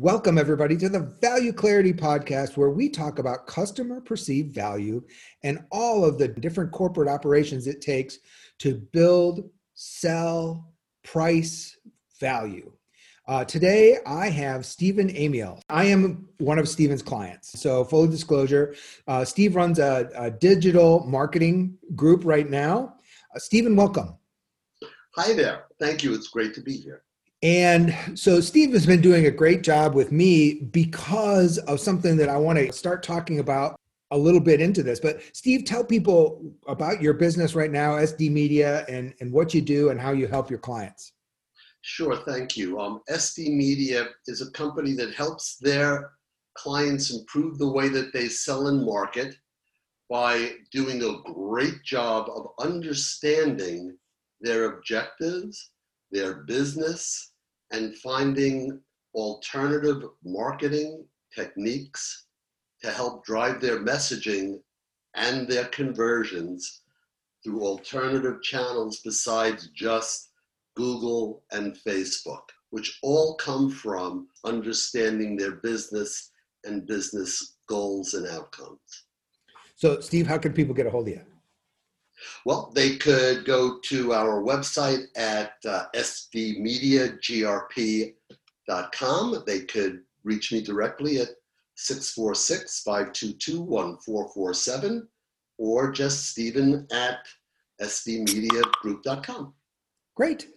Welcome, everybody, to the Value Clarity Podcast, where we talk about customer perceived value and all of the different corporate operations it takes to build, sell, price value. Uh, today, I have Stephen Amiel. I am one of Stephen's clients. So, full disclosure, uh, Steve runs a, a, digital marketing group right now. Uh, Stephen, welcome. Hi there. Thank you. It's great to be here. And so Steve has been doing a great job with me because of something that I want to start talking about a little bit into this. But Steve, tell people about your business right now, SD Media, and, and what you do and how you help your clients. Sure, thank you. Um, SD Media is a company that helps their clients improve the way that they sell and market by doing a great job of understanding their objectives, their business, and finding alternative marketing techniques to help drive their messaging and their conversions through alternative channels besides just Google and Facebook, which all come from understanding their business and business goals and outcomes. So, Steve, how can people get a hold of you? Well, they could go to our website at uh, sdmediagrp.com. They could reach me directly at 646 522 1447 or just Stephen at sdmediagroup.com. Great.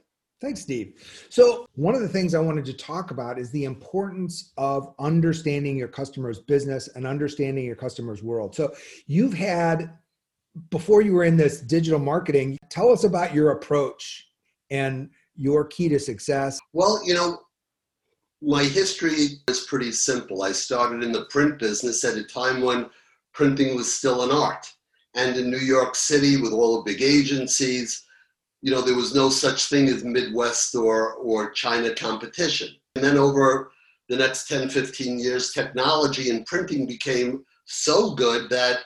Thanks, Steve. So, one of the things I wanted to talk about is the importance of understanding your customer's business and understanding your customer's world. So, you've had before you were in this digital marketing, tell us about your approach and your key to success. Well, you know, my history is pretty simple. I started in the print business at a time when printing was still an art. And in New York City, with all the big agencies, you know, there was no such thing as Midwest or, or China competition. And then over the next 10, 15 years, technology and printing became so good that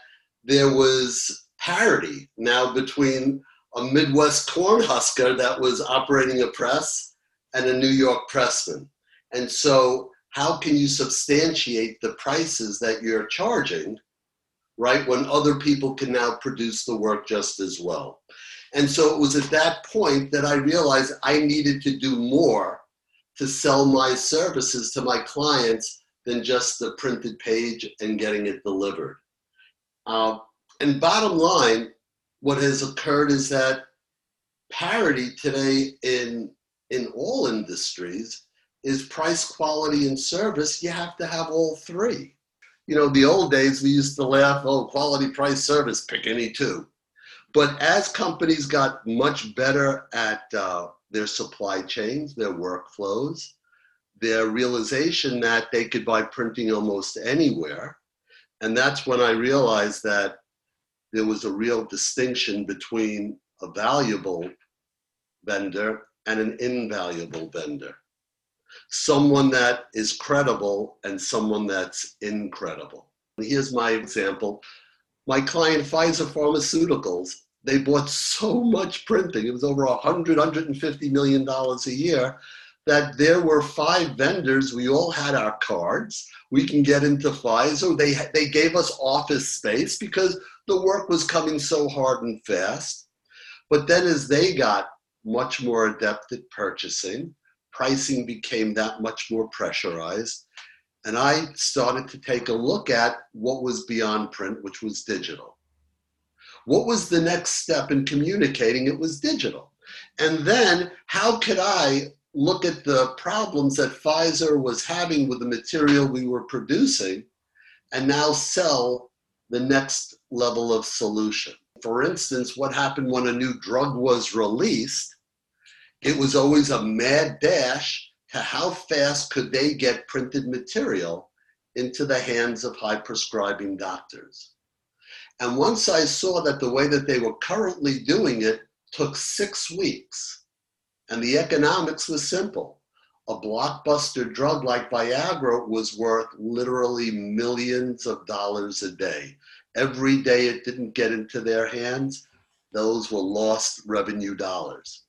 there was parity now between a Midwest cornhusker that was operating a press and a New York pressman. And so, how can you substantiate the prices that you're charging, right, when other people can now produce the work just as well? And so, it was at that point that I realized I needed to do more to sell my services to my clients than just the printed page and getting it delivered. Uh, and bottom line, what has occurred is that parity today in in all industries is price, quality, and service. You have to have all three. You know, the old days we used to laugh, oh, quality, price, service, pick any two. But as companies got much better at uh, their supply chains, their workflows, their realization that they could buy printing almost anywhere. And that's when I realized that there was a real distinction between a valuable vendor and an invaluable vendor. Someone that is credible and someone that's incredible. Here's my example. My client, Pfizer Pharmaceuticals, they bought so much printing, it was over 100, 150 million dollars a year, that there were five vendors. We all had our cards. We can get into Pfizer. They, they gave us office space because the work was coming so hard and fast. But then as they got much more adept at purchasing, pricing became that much more pressurized. And I started to take a look at what was beyond print, which was digital. What was the next step in communicating? It was digital. And then how could I look at the problems that Pfizer was having with the material we were producing and now sell the next level of solution. For instance, what happened when a new drug was released? It was always a mad dash to how fast could they get printed material into the hands of high prescribing doctors. And once I saw that the way that they were currently doing it took six weeks, and the economics was simple. A blockbuster drug like Viagra was worth literally millions of dollars a day. Every day it didn't get into their hands, those were lost revenue dollars.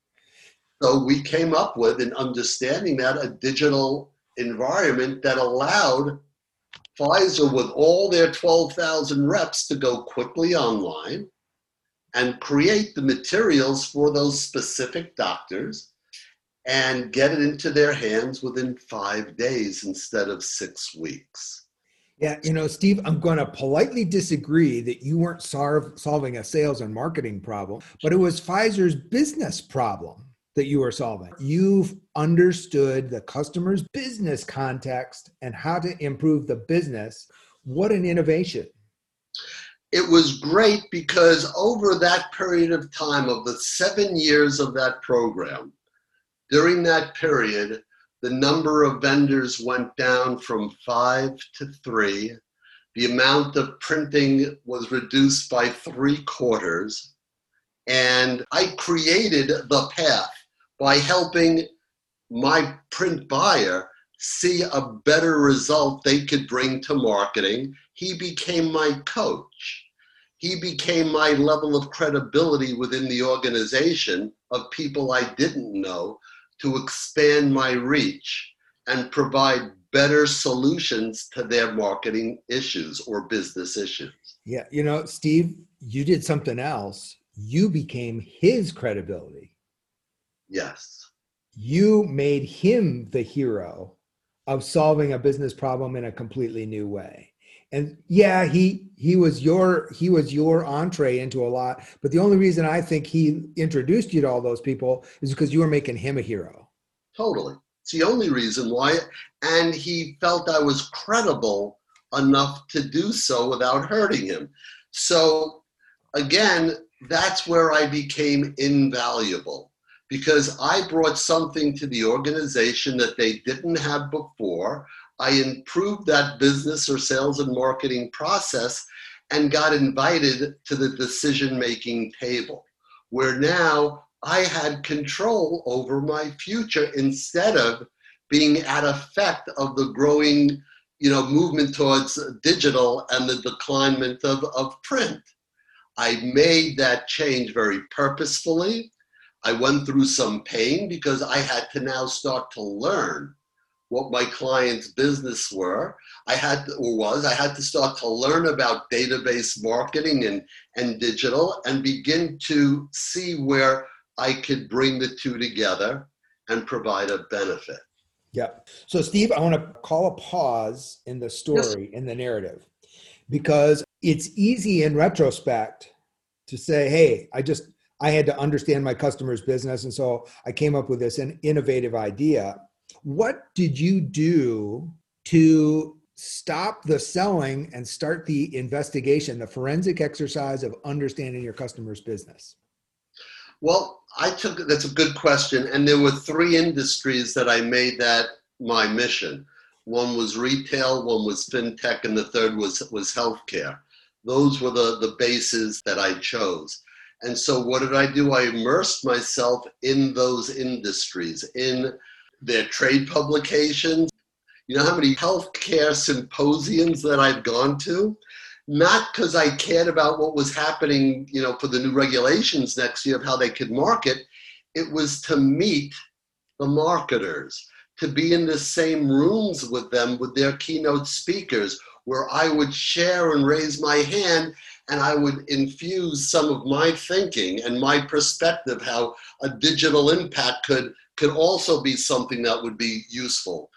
So we came up with, in understanding that, a digital environment that allowed Pfizer, with all their 12,000 reps, to go quickly online and create the materials for those specific doctors and get it into their hands within five days instead of six weeks. Yeah, you know, Steve, I'm going to politely disagree that you weren't solving a sales and marketing problem, but it was Pfizer's business problem that you were solving. You've understood the customer's business context and how to improve the business. What an innovation. It was great because over that period of time, of the seven years of that program, during that period, the number of vendors went down from five to three. The amount of printing was reduced by three quarters. And I created the path by helping my print buyer see a better result they could bring to marketing. He became my coach. He became my level of credibility within the organization of people I didn't know to expand my reach and provide better solutions to their marketing issues or business issues. Yeah, you know, Steve, you did something else. You became his credibility. Yes. You made him the hero of solving a business problem in a completely new way. And yeah, he he was your he was your entree into a lot, but the only reason I think he introduced you to all those people is because you were making him a hero. Totally. It's the only reason why and he felt I was credible enough to do so without hurting him. So again, that's where I became invaluable because I brought something to the organization that they didn't have before. I improved that business or sales and marketing process and got invited to the decision making table where now I had control over my future instead of being at effect of the growing you know movement towards digital and the declinement of, of print. I made that change very purposefully. I went through some pain because I had to now start to learn what my clients' business were. I had to, or was I had to start to learn about database marketing and and digital and begin to see where I could bring the two together and provide a benefit. Yep. So Steve, I want to call a pause in the story yes. in the narrative because it's easy in retrospect to say, "Hey, I just I had to understand my customer's business. And so I came up with this an innovative idea. What did you do to stop the selling and start the investigation, the forensic exercise of understanding your customer's business? Well, I took that's a good question. And there were three industries that I made that my mission. One was retail, one was fintech, and the third was was healthcare. Those were the, the bases that I chose. And so, what did I do? I immersed myself in those industries, in their trade publications. You know how many healthcare symposiums that I've gone to? Not because I cared about what was happening, you know, for the new regulations next year of how they could market. It was to meet the marketers, to be in the same rooms with them, with their keynote speakers, where I would share and raise my hand and I would infuse some of my thinking and my perspective how a digital impact could could also be something that would be useful.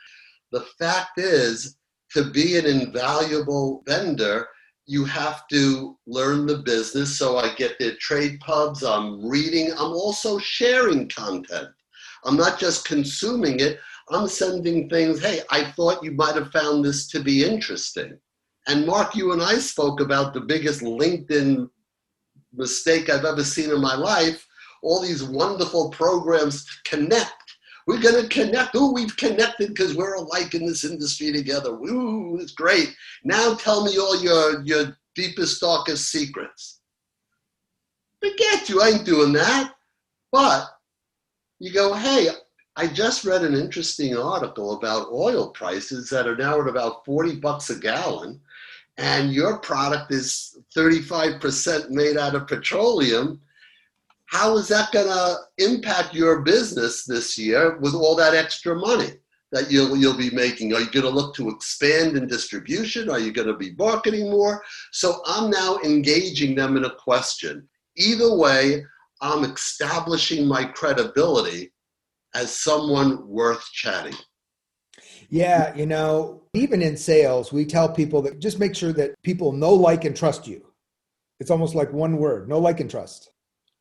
The fact is, to be an invaluable vendor, you have to learn the business. So I get their trade pubs, I'm reading, I'm also sharing content. I'm not just consuming it, I'm sending things, hey, I thought you might have found this to be interesting. And Mark, you and I spoke about the biggest LinkedIn mistake I've ever seen in my life all these wonderful programs connect. We're going to connect. Oh, we've connected because we're alike in this industry together. Ooh, it's great. Now tell me all your, your deepest, darkest secrets. Forget you, I ain't doing that. But you go, hey, I just read an interesting article about oil prices that are now at about 40 bucks a gallon, and your product is 35% made out of petroleum. How is that going to impact your business this year with all that extra money that you'll, you'll be making? Are you going to look to expand in distribution? Are you going to be marketing more? So I'm now engaging them in a question. Either way, I'm establishing my credibility as someone worth chatting. Yeah, you know, even in sales, we tell people that just make sure that people know, like, and trust you. It's almost like one word know, like, and trust.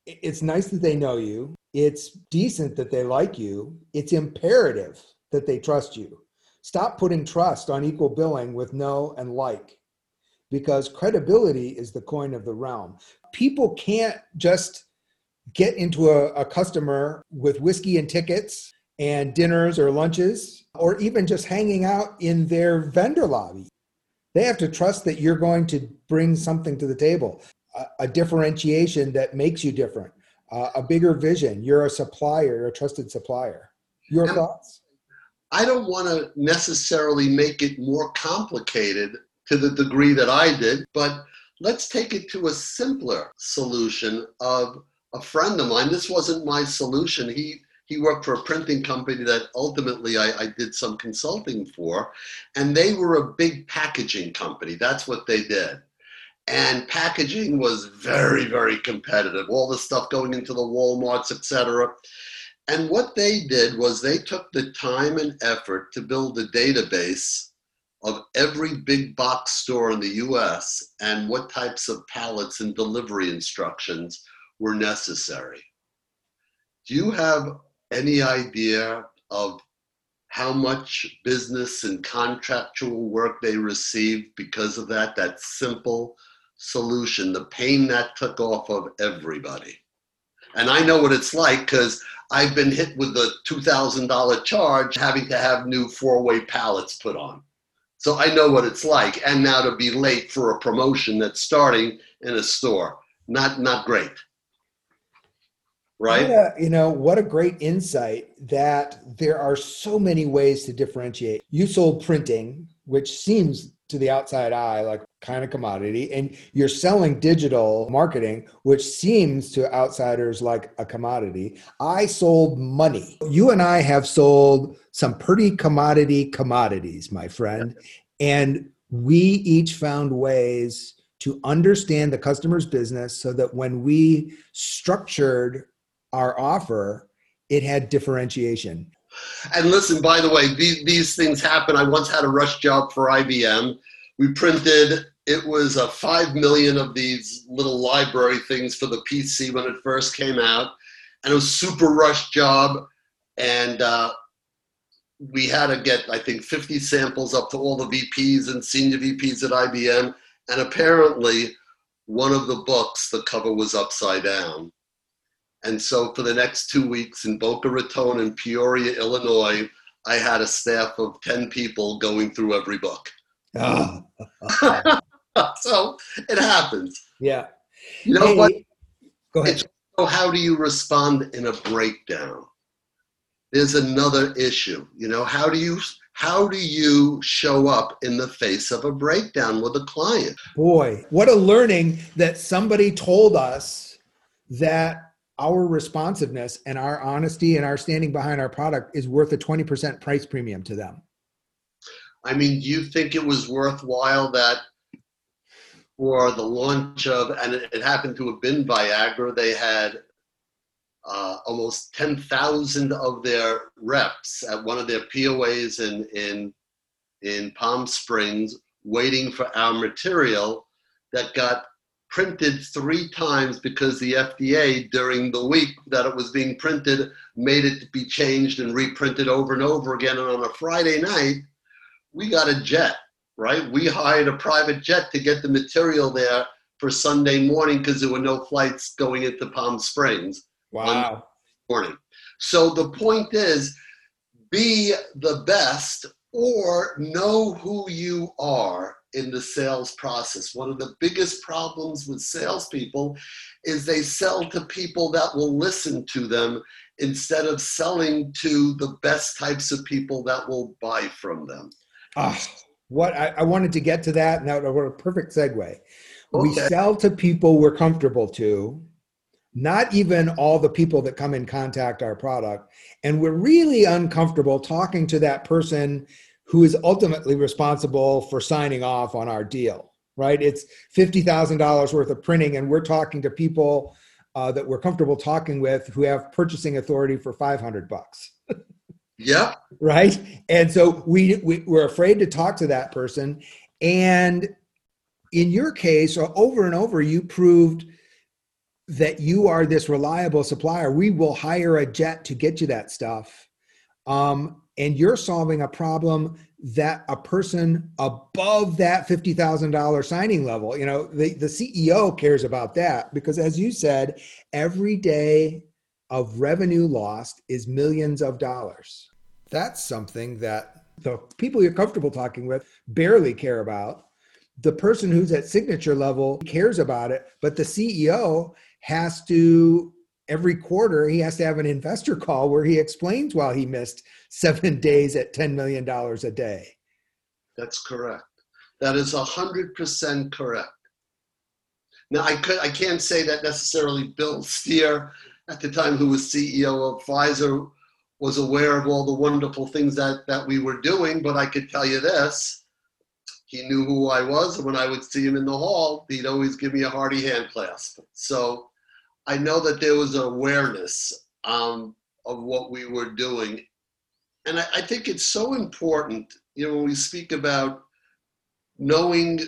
It's nice that they know you. It's decent that they like you. It's imperative that they trust you. Stop putting trust on equal billing with know and like because credibility is the coin of the realm. People can't just get into a, a customer with whiskey and tickets and dinners or lunches, or even just hanging out in their vendor lobby. They have to trust that you're going to bring something to the table, a, a differentiation that makes you different, uh, a bigger vision. You're a supplier, a trusted supplier. Your and thoughts? I don't want to necessarily make it more complicated to the degree that I did, but let's take it to a simpler solution of a friend of mine. This wasn't my solution. He he worked for a printing company that ultimately I, I, did some consulting for, and they were a big packaging company. That's what they did. And packaging was very, very competitive. All the stuff going into the Walmarts, etc. And what they did was they took the time and effort to build a database of every big box store in the US and what types of pallets and delivery instructions were necessary. Do you have any idea of how much business and contractual work they received because of that? That simple solution, the pain that took off of everybody. And I know what it's like because I've been hit with a $2,000 charge having to have new four way pallets put on. So I know what it's like. And now to be late for a promotion that's starting in a store, not, not great right? A, you know, what a great insight that there are so many ways to differentiate. You sold printing, which seems to the outside eye like kind of commodity, and you're selling digital marketing, which seems to outsiders like a commodity. I sold money. You and I have sold some pretty commodity commodities, my friend, and we each found ways to understand the customer's business so that when we structured our offer, it had differentiation. And listen, by the way, these, these things happen. I once had a rush job for IBM. We printed, it was a 5 million of these little library things for the PC when it first came out. And it was super rush job. And uh, we had to get, I think, 50 samples up to all the VPs and senior VPs at IBM. And apparently, one of the books, the cover was upside down. And so for the next two weeks in Boca Raton and Peoria, Illinois, I had a staff of 10 people going through every book. Oh. so it happens. Yeah. You know hey, what? Go ahead. It's, how do you respond in a breakdown? There's another issue. You know, how do you how do you show up in the face of a breakdown with a client? Boy, what a learning that somebody told us that our responsiveness and our honesty and our standing behind our product is worth a 20% price premium to them. I mean, do you think it was worthwhile that for the launch of, and it, happened to have been Viagra, they had uh, almost 10,000 of their reps at one of their POAs in, in, in Palm Springs waiting for our material that got printed three times because the FDA, during the week that it was being printed, made it to be changed and reprinted over and over again. And on a Friday night, we got a jet, right? We hired a private jet to get the material there for Sunday morning because there were no flights going into Palm Springs. Wow. Morning. So the point is be the best or know who you are in the sales process. One of the biggest problems with salespeople is they sell to people that will listen to them instead of selling to the best types of people that will buy from them. Ah, what I, I wanted to get to that, and that what a perfect segue. We sell to people we're comfortable to, not even all the people that come in contact our product, and we're really uncomfortable talking to that person who is ultimately responsible for signing off on our deal. Right? It's fifty thousand dollars worth of printing, and we're talking to people uh, that we're comfortable talking with who have purchasing authority for five hundred bucks Yep. right and so we, we we're afraid to talk to that person and in your case over and over you proved that you are this reliable supplier we will hire a jet to get you that stuff um, and you're solving a problem that a person above that $50000 signing level you know the, the ceo cares about that because as you said every day of revenue lost is millions of dollars that's something that the people you're comfortable talking with barely care about. The person who's at signature level cares about it, but the CEO has to every quarter he has to have an investor call where he explains why he missed 7 days at 10 million dollars a day. That's correct. That is hundred percent correct. Now I could I can't say that necessarily Bill Steere at the time who was CEO of Pfizer was aware of all the wonderful things that, that we were doing, but I could tell you this. He knew who I was, and when I would see him in the hall, he'd always give me a hearty hand clasp. So I know that there was awareness um, of what we were doing. And I, I think it's so important, you know, when we speak about knowing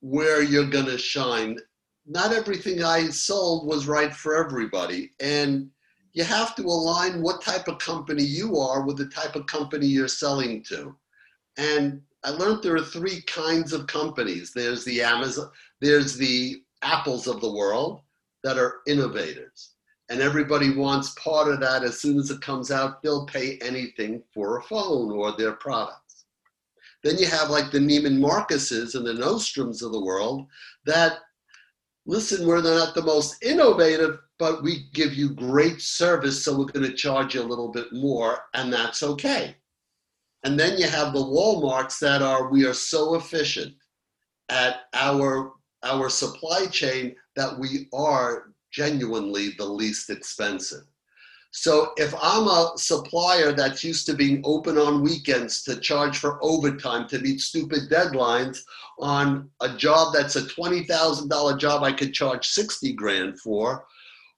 where you're going to shine, not everything I sold was right for everybody. And you have to align what type of company you are with the type of company you're selling to. And I learned there are three kinds of companies. There's the Amazon, there's the Apples of the world that are innovators. And everybody wants part of that as soon as it comes out, they'll pay anything for a phone or their products. Then you have like the Neiman Marcuses and the Nordstroms of the world that listen, we're not the most innovative, but we give you great service, so we're going to charge you a little bit more, and that's okay. And then you have the Walmarts that are we are so efficient at our our supply chain that we are genuinely the least expensive. So if I'm a supplier that's used to being open on weekends to charge for overtime to meet stupid deadlines on a job that's a $20,000 job I could charge 60 grand for,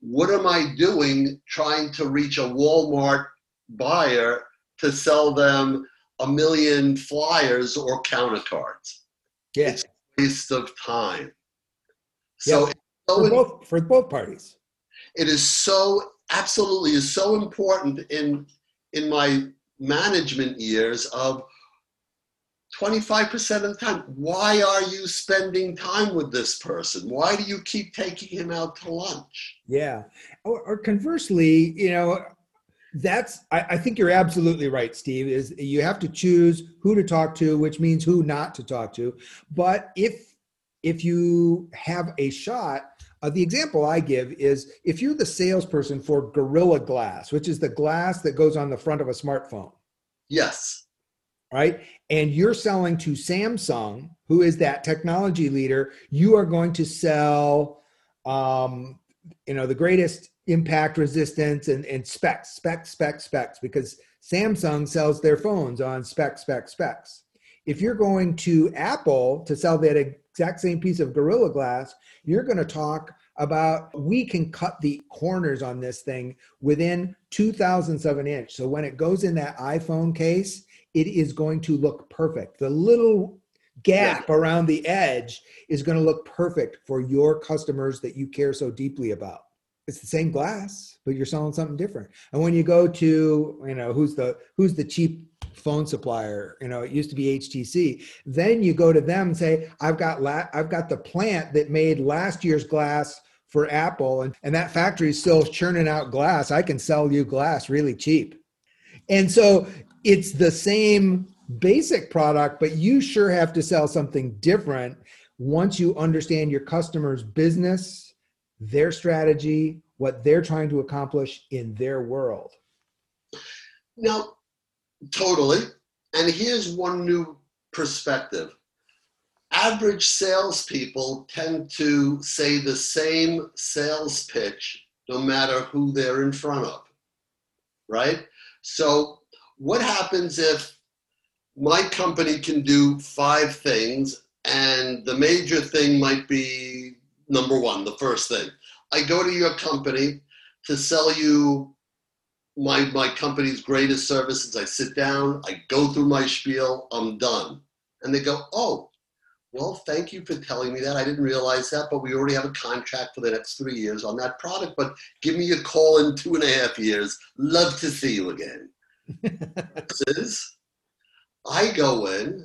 what am I doing trying to reach a Walmart buyer to sell them a million flyers or counter cards? Yeah. It's a waste of time. So. So For both for both parties. it is so absolutely is so important in in my management years of 25% of the time why are you spending time with this person why do you keep taking him out to lunch Yeah. Or, or conversely, you know, that's I, I think you're absolutely right, Steve. Is you have to choose who to talk to, which means who not to talk to. But if if you have a shot, uh, the example I give is if you're the salesperson for Gorilla Glass, which is the glass that goes on the front of a smartphone, yes right? And you're selling to Samsung, who is that technology leader. You are going to sell, um, you know, the greatest impact resistance and, and specs, specs, specs, specs, because Samsung sells their phones on spec, spec, specs. If you're going to Apple to sell that exact same piece of Gorilla Glass, you're going to talk about we can cut the corners on this thing within two thousandths of an inch. So when it goes in that iPhone case, it is going to look perfect. The little gap around the edge is going to look perfect for your customers that you care so deeply about. It's the same glass, but you're selling something different. And when you go to, you know, who's the who's the cheap phone supplier, you know, it used to be HTC. Then you go to them and say, "I've got la- I've got the plant that made last year's glass for Apple and, and that factory is still churning out glass, I can sell you glass really cheap. And so it's the same basic product, but you sure have to sell something different once you understand your customer's business, their strategy, what they're trying to accomplish in their world. Now, totally. And here's one new perspective average salespeople tend to say the same sales pitch no matter who they're in front of, right? So, what happens if my company can do five things, and the major thing might be number one, the first thing? I go to your company to sell you my, my company's greatest service is I sit down, I go through my spiel, I'm done. And they go, Oh, well, thank you for telling me that. I didn't realize that, but we already have a contract for the next three years on that product. But give me a call in two and a half years. Love to see you again. I go in,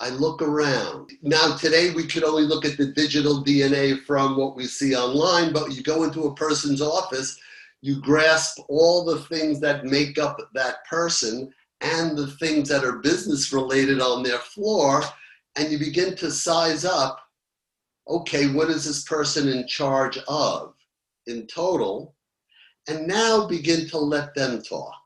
I look around. Now, today we could only look at the digital DNA from what we see online, but you go into a person's office, you grasp all the things that make up that person and the things that are business related on their floor and you begin to size up okay, what is this person in charge of in total? And now begin to let them talk.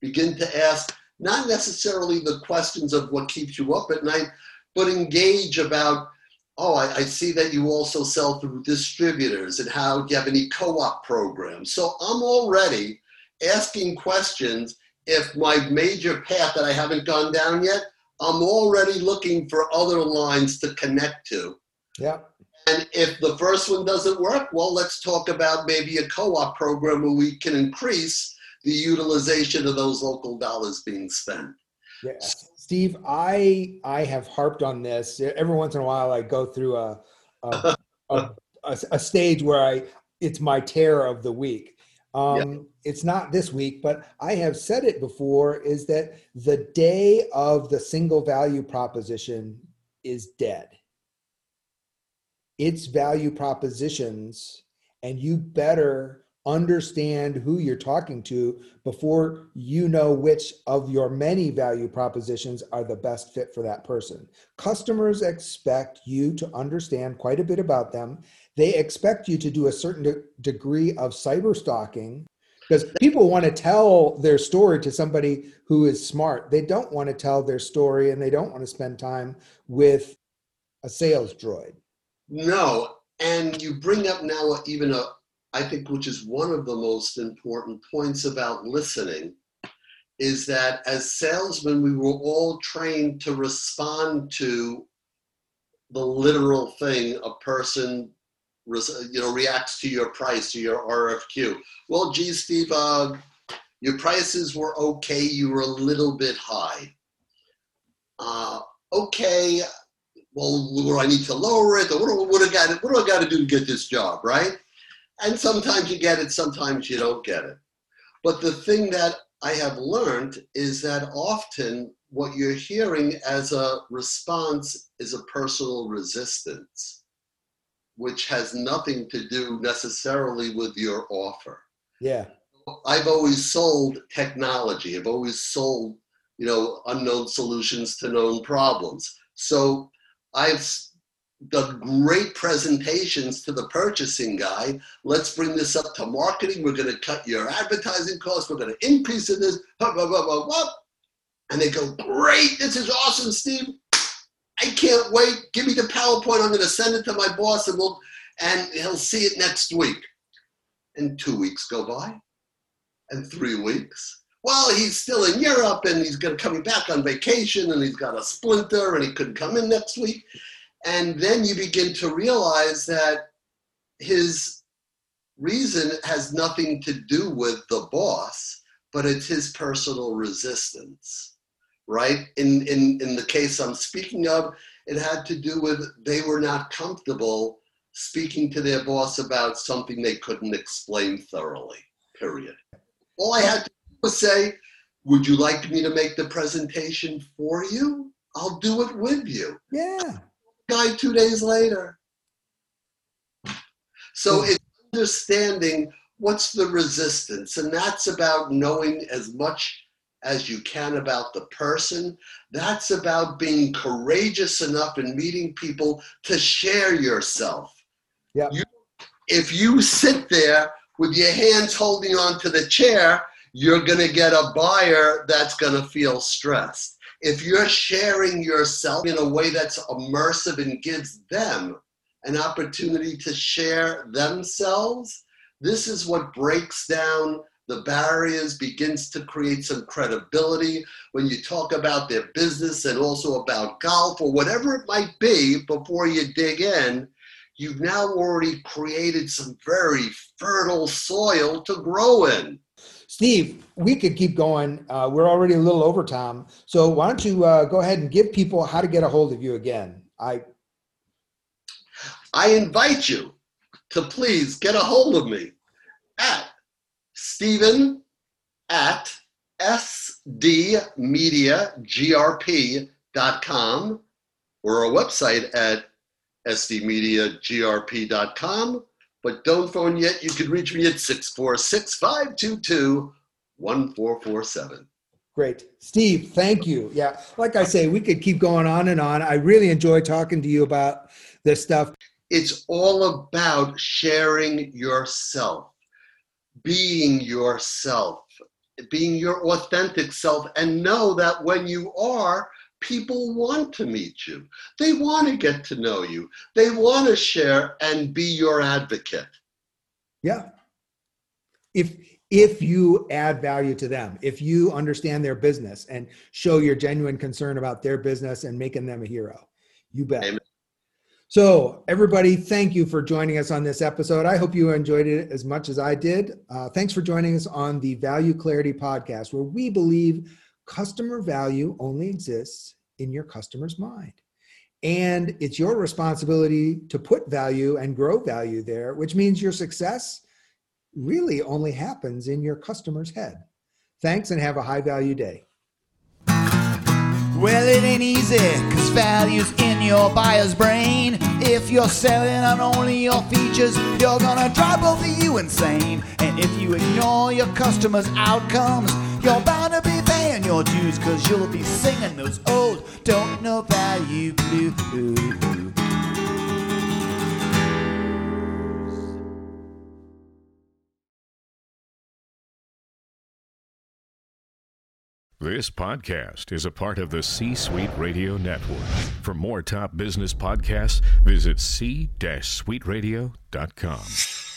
Begin to ask not necessarily the questions of what keeps you up at night, but engage about, oh, I, I see that you also sell through distributors and how do you have any co op programs? So I'm already asking questions if my major path that I haven't gone down yet I'm already looking for other lines to connect to. Yeah. And if the first one doesn't work, well, let's talk about maybe a co op program where we can increase the utilization of those local dollars being spent. Yeah. Steve, I I have harped on this. Every once in a while I go through a a, a, a, a stage where I it's my tear of the week. Um, yep. It's not this week, but I have said it before is that the day of the single value proposition is dead. It's value propositions, and you better understand who you're talking to before you know which of your many value propositions are the best fit for that person. Customers expect you to understand quite a bit about them they expect you to do a certain de- degree of cyber stalking because people want to tell their story to somebody who is smart. They don't want to tell their story and they don't want to spend time with a sales droid. No, and you bring up now even a I think which is one of the most important points about listening is that as salesmen we were all trained to respond to the literal thing a person you know reacts to your price to your RFQ. Well, gee, Steve, uh, your prices were okay. You were a little bit high. Uh, okay. Well, do I need to lower it? What, do, what, do I got, what do I got to do to get this job, right? And sometimes you get it, sometimes you don't get it. But the thing that I have learned is that often what you're hearing as a response is a personal resistance which has nothing to do necessarily with your offer. Yeah. I've always sold technology. I've always sold, you know, unknown solutions to known problems. So I've done great presentations to the purchasing guy. Let's bring this up to marketing. We're going to cut your advertising costs. We're going to increase in this. Blah, blah, blah, and they go, great. This is awesome, Steve. I can't wait. Give me the PowerPoint. I'm going to send it to my boss, and we'll and he'll see it next week. And two weeks go by, and three weeks. Well, he's still in Europe, and he's going to coming back on vacation, and he's got a splinter, and he couldn't come in next week. And then you begin to realize that his reason has nothing to do with the boss, but it's his personal resistance right? In, in, in the case I'm speaking of, it had to do with they were not comfortable speaking to their boss about something they couldn't explain thoroughly, period. All I had to do was say, Would you like me to make the presentation for you? I'll do it with you. Yeah. Guy two days later. So hmm. it's understanding what's the resistance. And that's about knowing as much as you can about the person. That's about being courageous enough in meeting people to share yourself. Yeah. You, if you sit there with your hands holding onto the chair, you're going to get a buyer that's going to feel stressed. If you're sharing yourself in a way that's immersive and gives them an opportunity to share themselves, this is what breaks down the barriers, begins to create some credibility when you talk about their business and also about golf or whatever it might be before you dig in. You've now already created some very fertile soil to grow in. Steve, we could keep going. Uh, we're already a little over time. So why don't you uh, go ahead and give people how to get a hold of you again? I I invite you to please get a hold of me at Stephen at sdmediagrp.com or our website at sdmediagrp.com. But don't phone yet. You can reach me at 646 522 1447. Great. Steve, thank you. Yeah, like I say, we could keep going on and on. I really enjoy talking to you about this stuff. It's all about sharing yourself, being yourself, being your authentic self, and know that when you are, people want to meet you. They want to get to know you. They want to share and be your advocate. Yeah. If if you add value to them, if you understand their business and show your genuine concern about their business and making them a hero, you bet. Amen. So, everybody, thank you for joining us on this episode. I hope you enjoyed it as much as I did. Uh, thanks for joining us on the Value Clarity Podcast, where we believe customer value only exists in your customer's mind. And it's your responsibility to put value and grow value there, which means your success really only happens in your customer's head. Thanks and have a high value day. Well, it ain't easy, cause value's in your buyer's brain. If you're selling on only your features, you're gonna drive both of you insane. And if you ignore your customers' outcomes, you're bound to be your dues, cause you'll be singing those old don't know blues. This podcast is a part of the C Suite Radio Network. For more top business podcasts, visit c-suiteradio.com.